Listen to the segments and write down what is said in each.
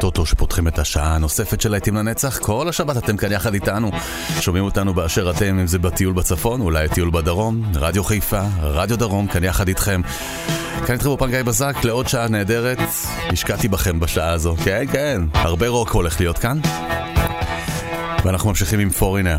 הטוטו שפותחים את השעה הנוספת של להיטים לנצח. כל השבת אתם כאן יחד איתנו. שומעים אותנו באשר אתם, אם זה בטיול בצפון, אולי טיול בדרום, רדיו חיפה, רדיו דרום, כאן יחד איתכם. כאן איתכם אופן גיא בזק לעוד שעה נהדרת. השקעתי בכם בשעה הזו. כן, כן, הרבה רוק הולך להיות כאן. ואנחנו ממשיכים עם פורינר.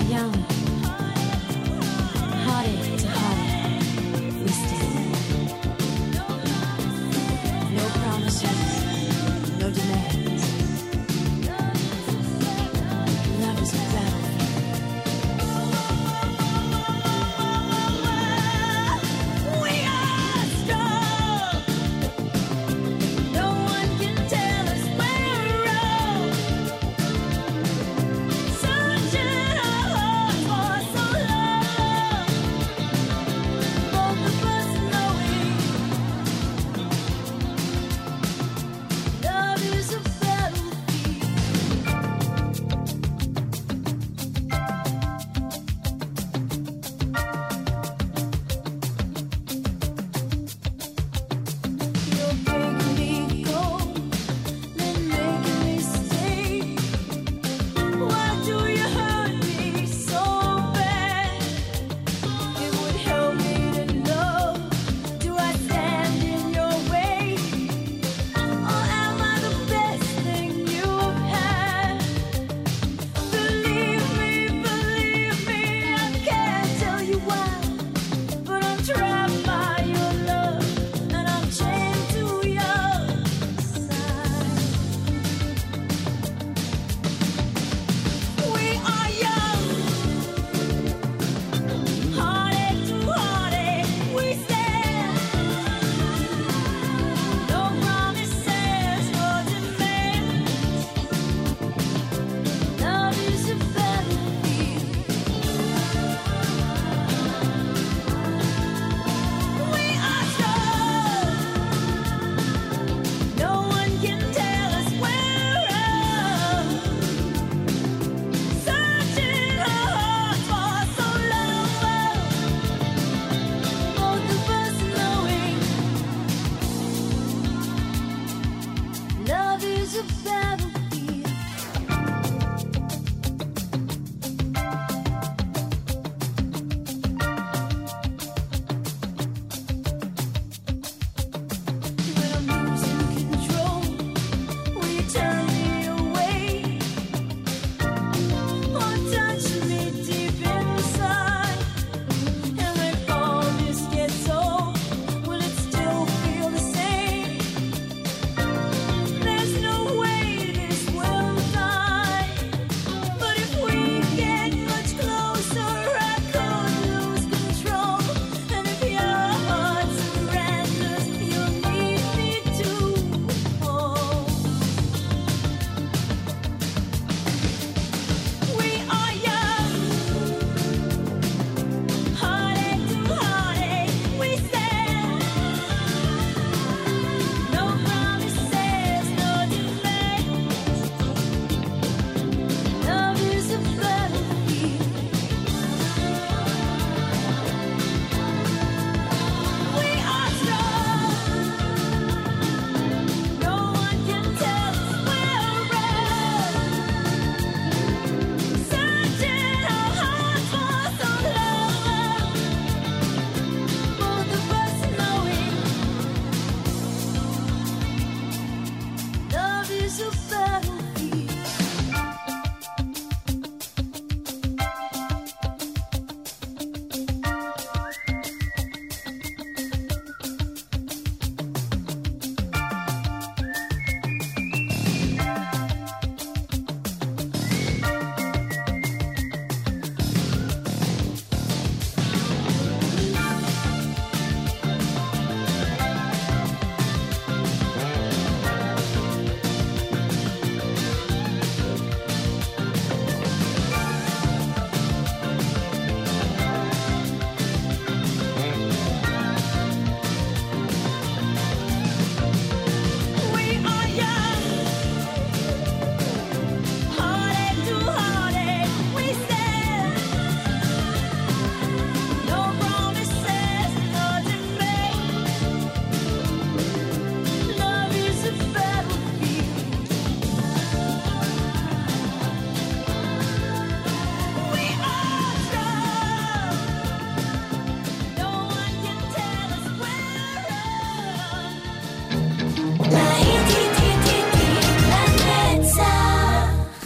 一样。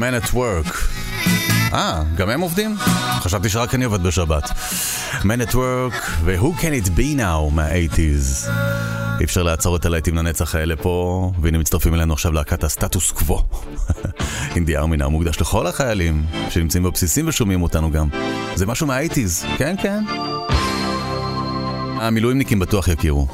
Man at Work. אה, גם הם עובדים? חשבתי שרק אני עובד בשבת. Man at Work ו-Who Can It Be Now מה-80's. אי אפשר לעצור את הלהיטים לנצח האלה פה, והנה מצטרפים אלינו עכשיו להקת הסטטוס קוו. אינדי ארמינה מוקדש לכל החיילים שנמצאים בבסיסים ושומעים אותנו גם. זה משהו מה-80's, כן כן. המילואימניקים בטוח יכירו.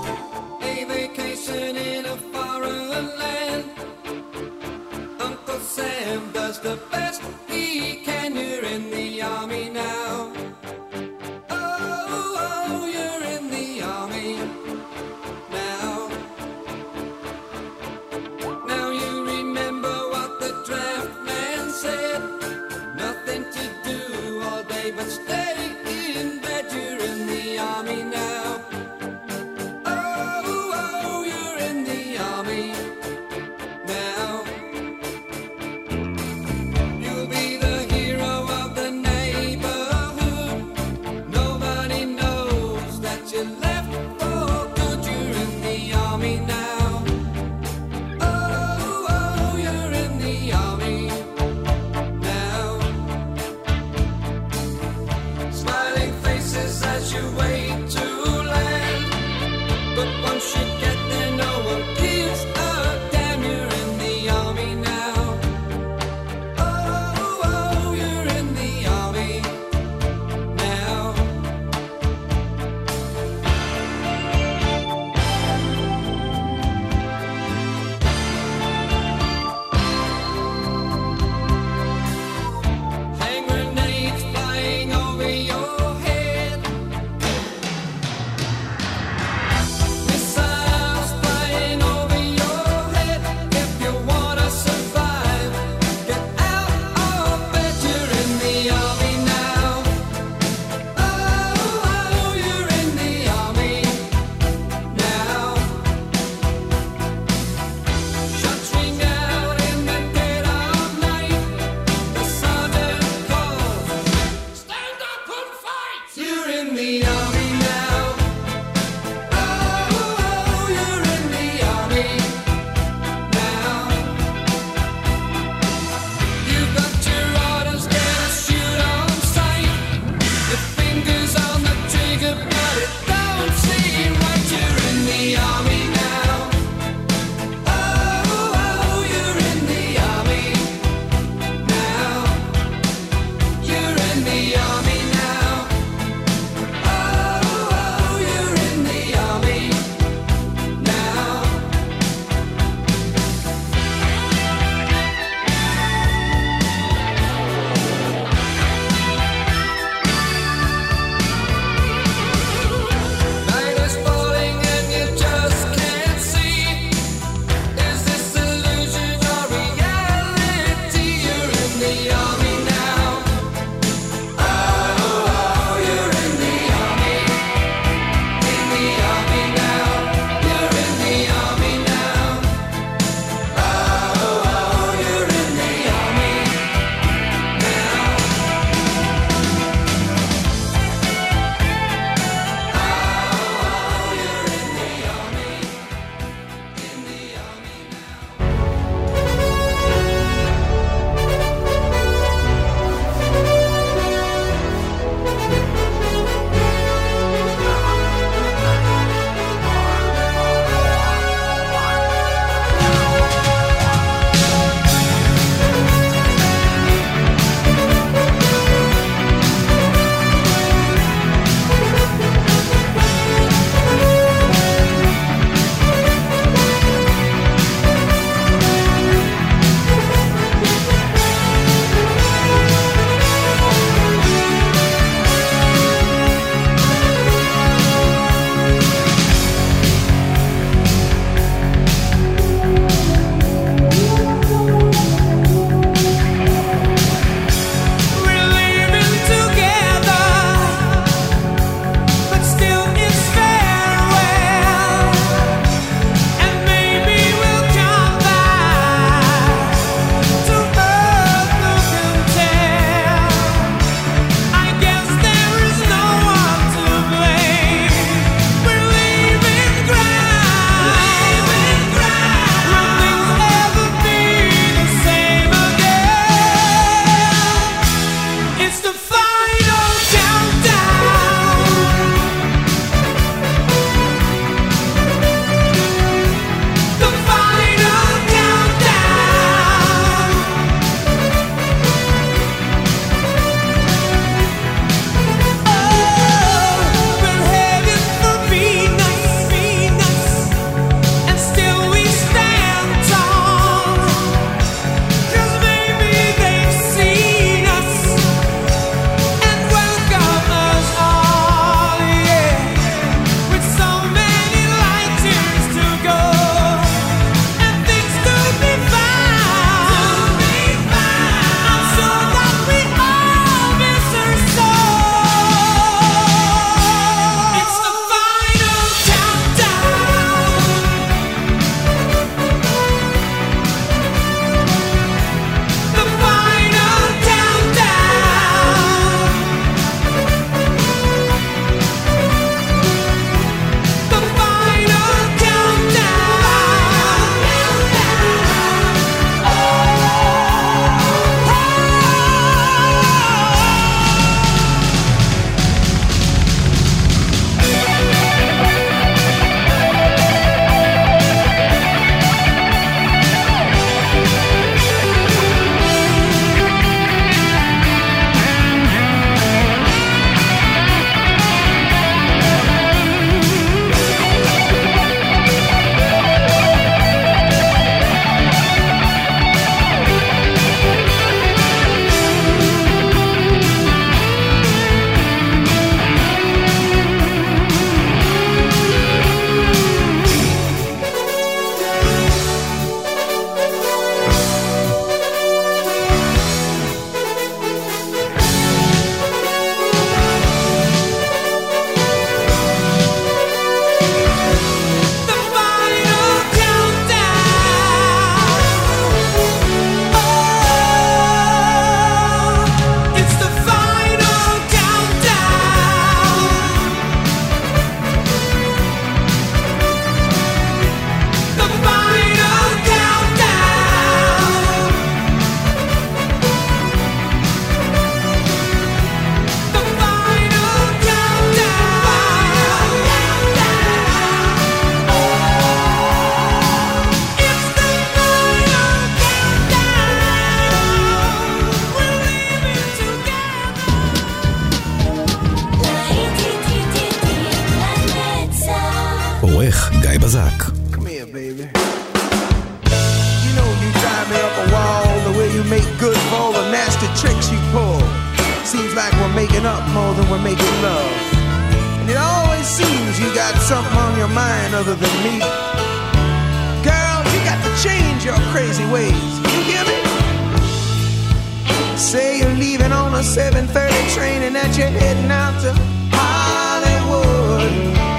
that's the tricks you pull. Seems like we're making up more than we're making love. And it always seems you got something on your mind other than me. Girl, you got to change your crazy ways. You hear me? Say you're leaving on a 7:30 train and that you're heading out to Hollywood.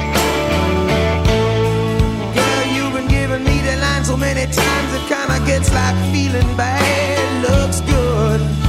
So many times it kinda gets like feeling bad looks good.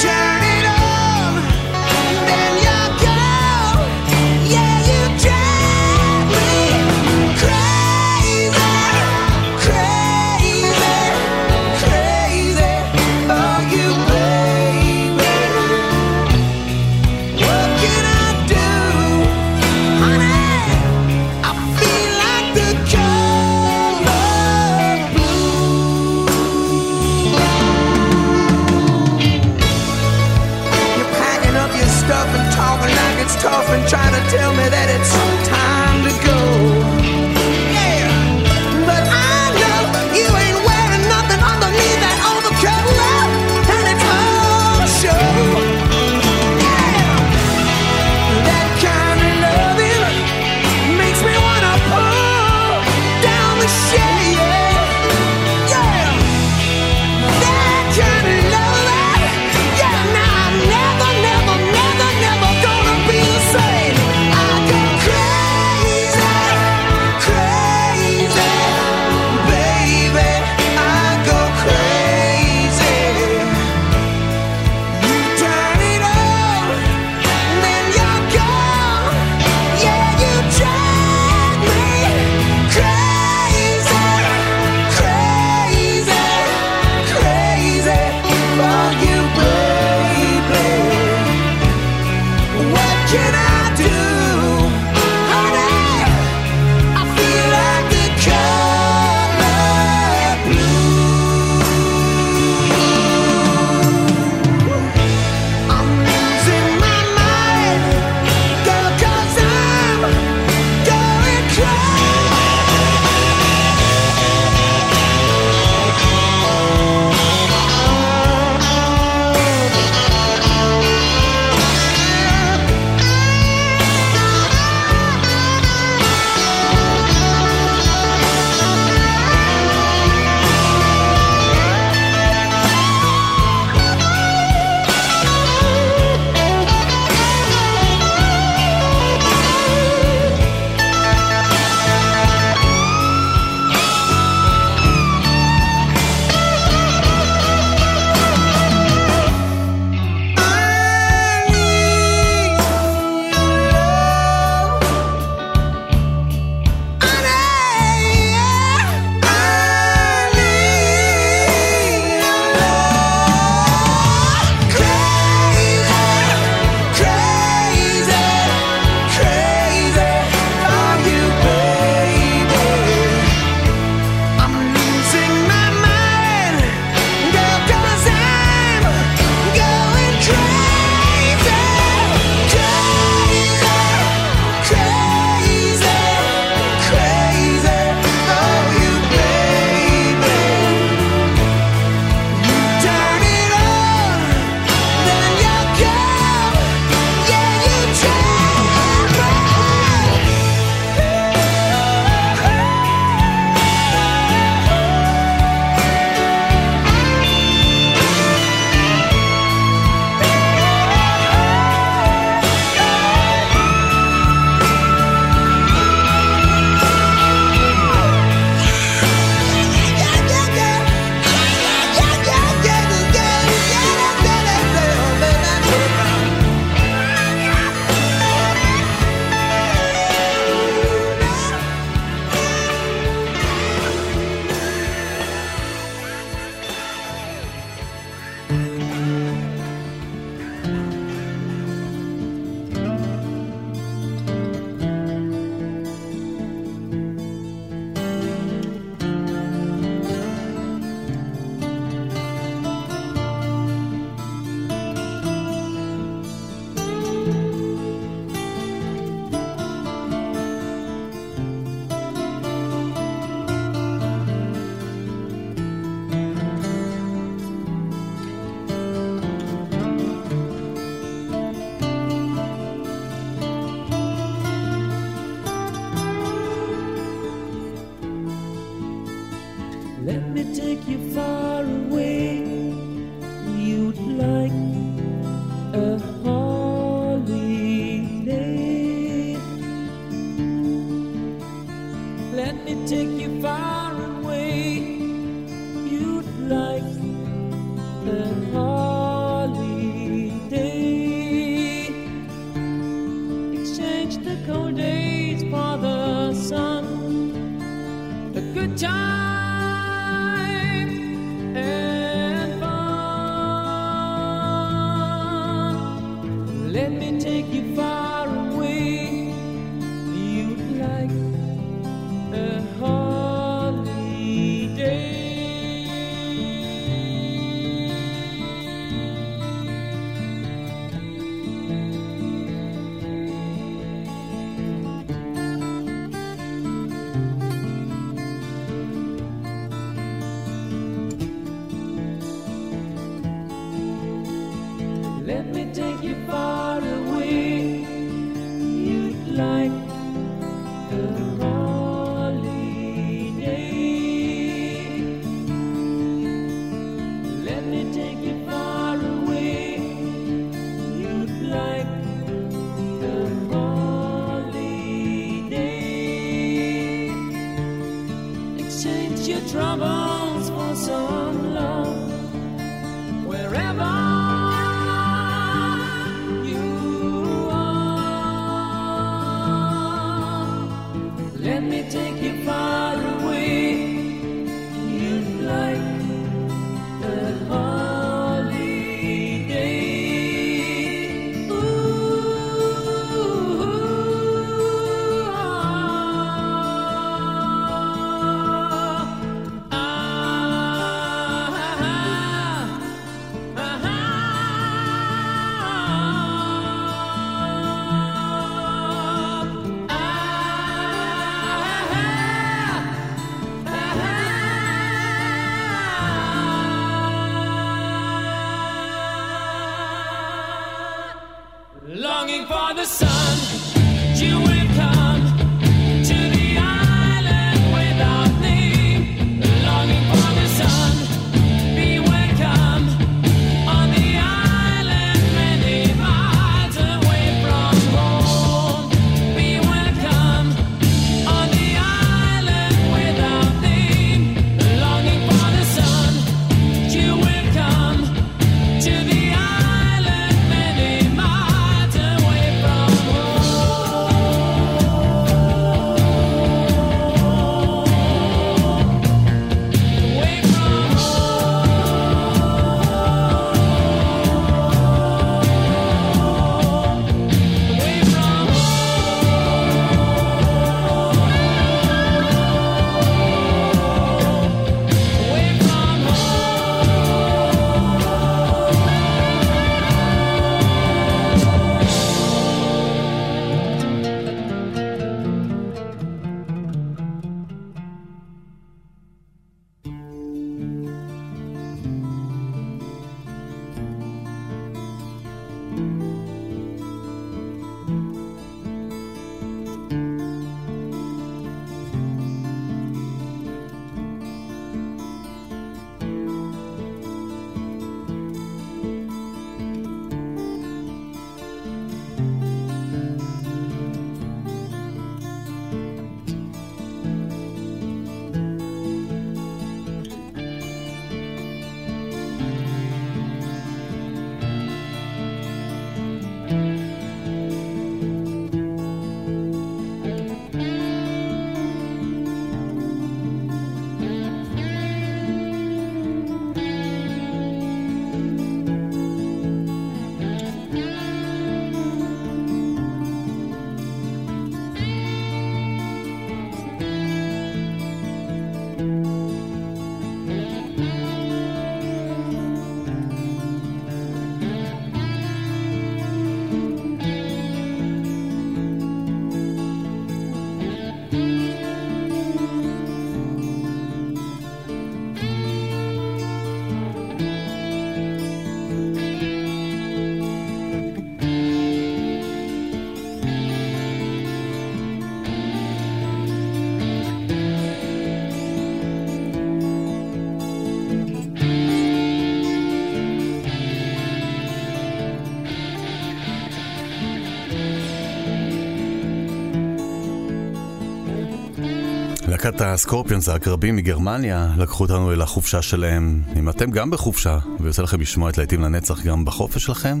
להקת הסקורפיונס, העקרבים מגרמניה, לקחו אותנו אל החופשה שלהם. אם אתם גם בחופשה, ויוצא לכם לשמוע את להיטים לנצח גם בחופש שלכם,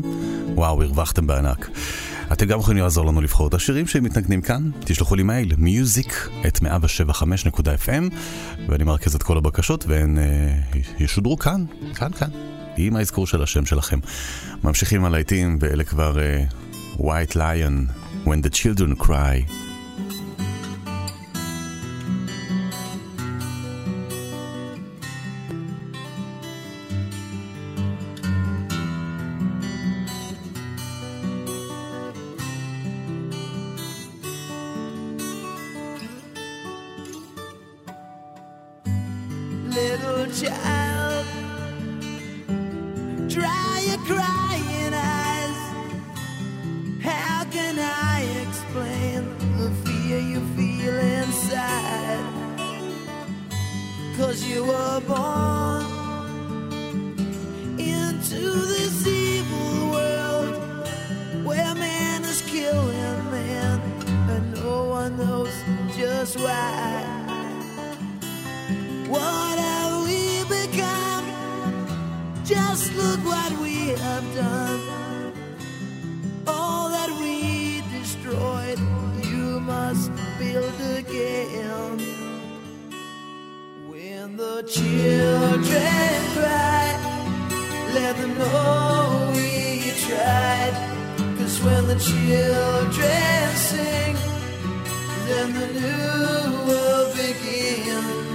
וואו, הרווחתם בענק. אתם גם יכולים לעזור לנו לבחור את השירים שמתנגנים כאן, תשלחו לי מייל, מיוזיק, את 175.fm, ואני מרכז את כל הבקשות, והן uh, ישודרו כאן, כאן, כאן, עם האזכור של השם שלכם. ממשיכים הלהיטים, ואלה כבר uh, White Lion, When the Children Cry. and the new will begin.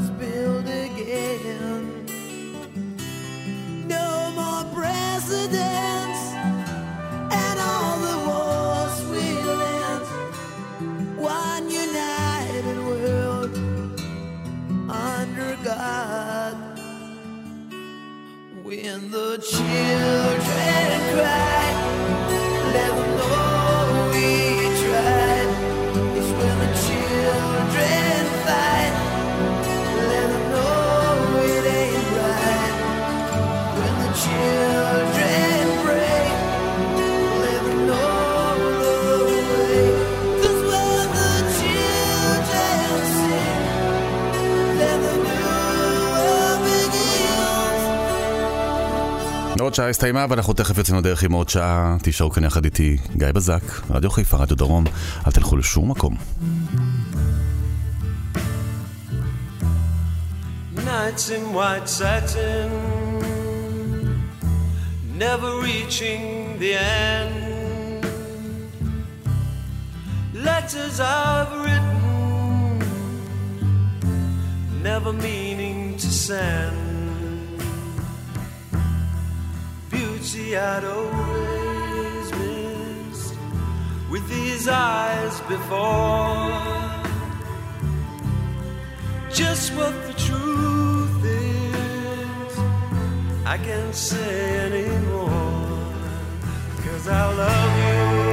us build again. No more presidents, and all the wars we end. One united world under God. When the children cry. השעה הסתיימה ואנחנו תכף יוצאים לדרך עם עוד שעה. תישארו כאן יחד איתי גיא בזק, רדיו חיפה, רדיו דרום. אל תלכו לשום מקום. nights in white satin, never reaching the end. Letters I've written, never meaning to send. beauty I'd always missed with these eyes before. Just what the truth is, I can't say anymore. Cause I love you.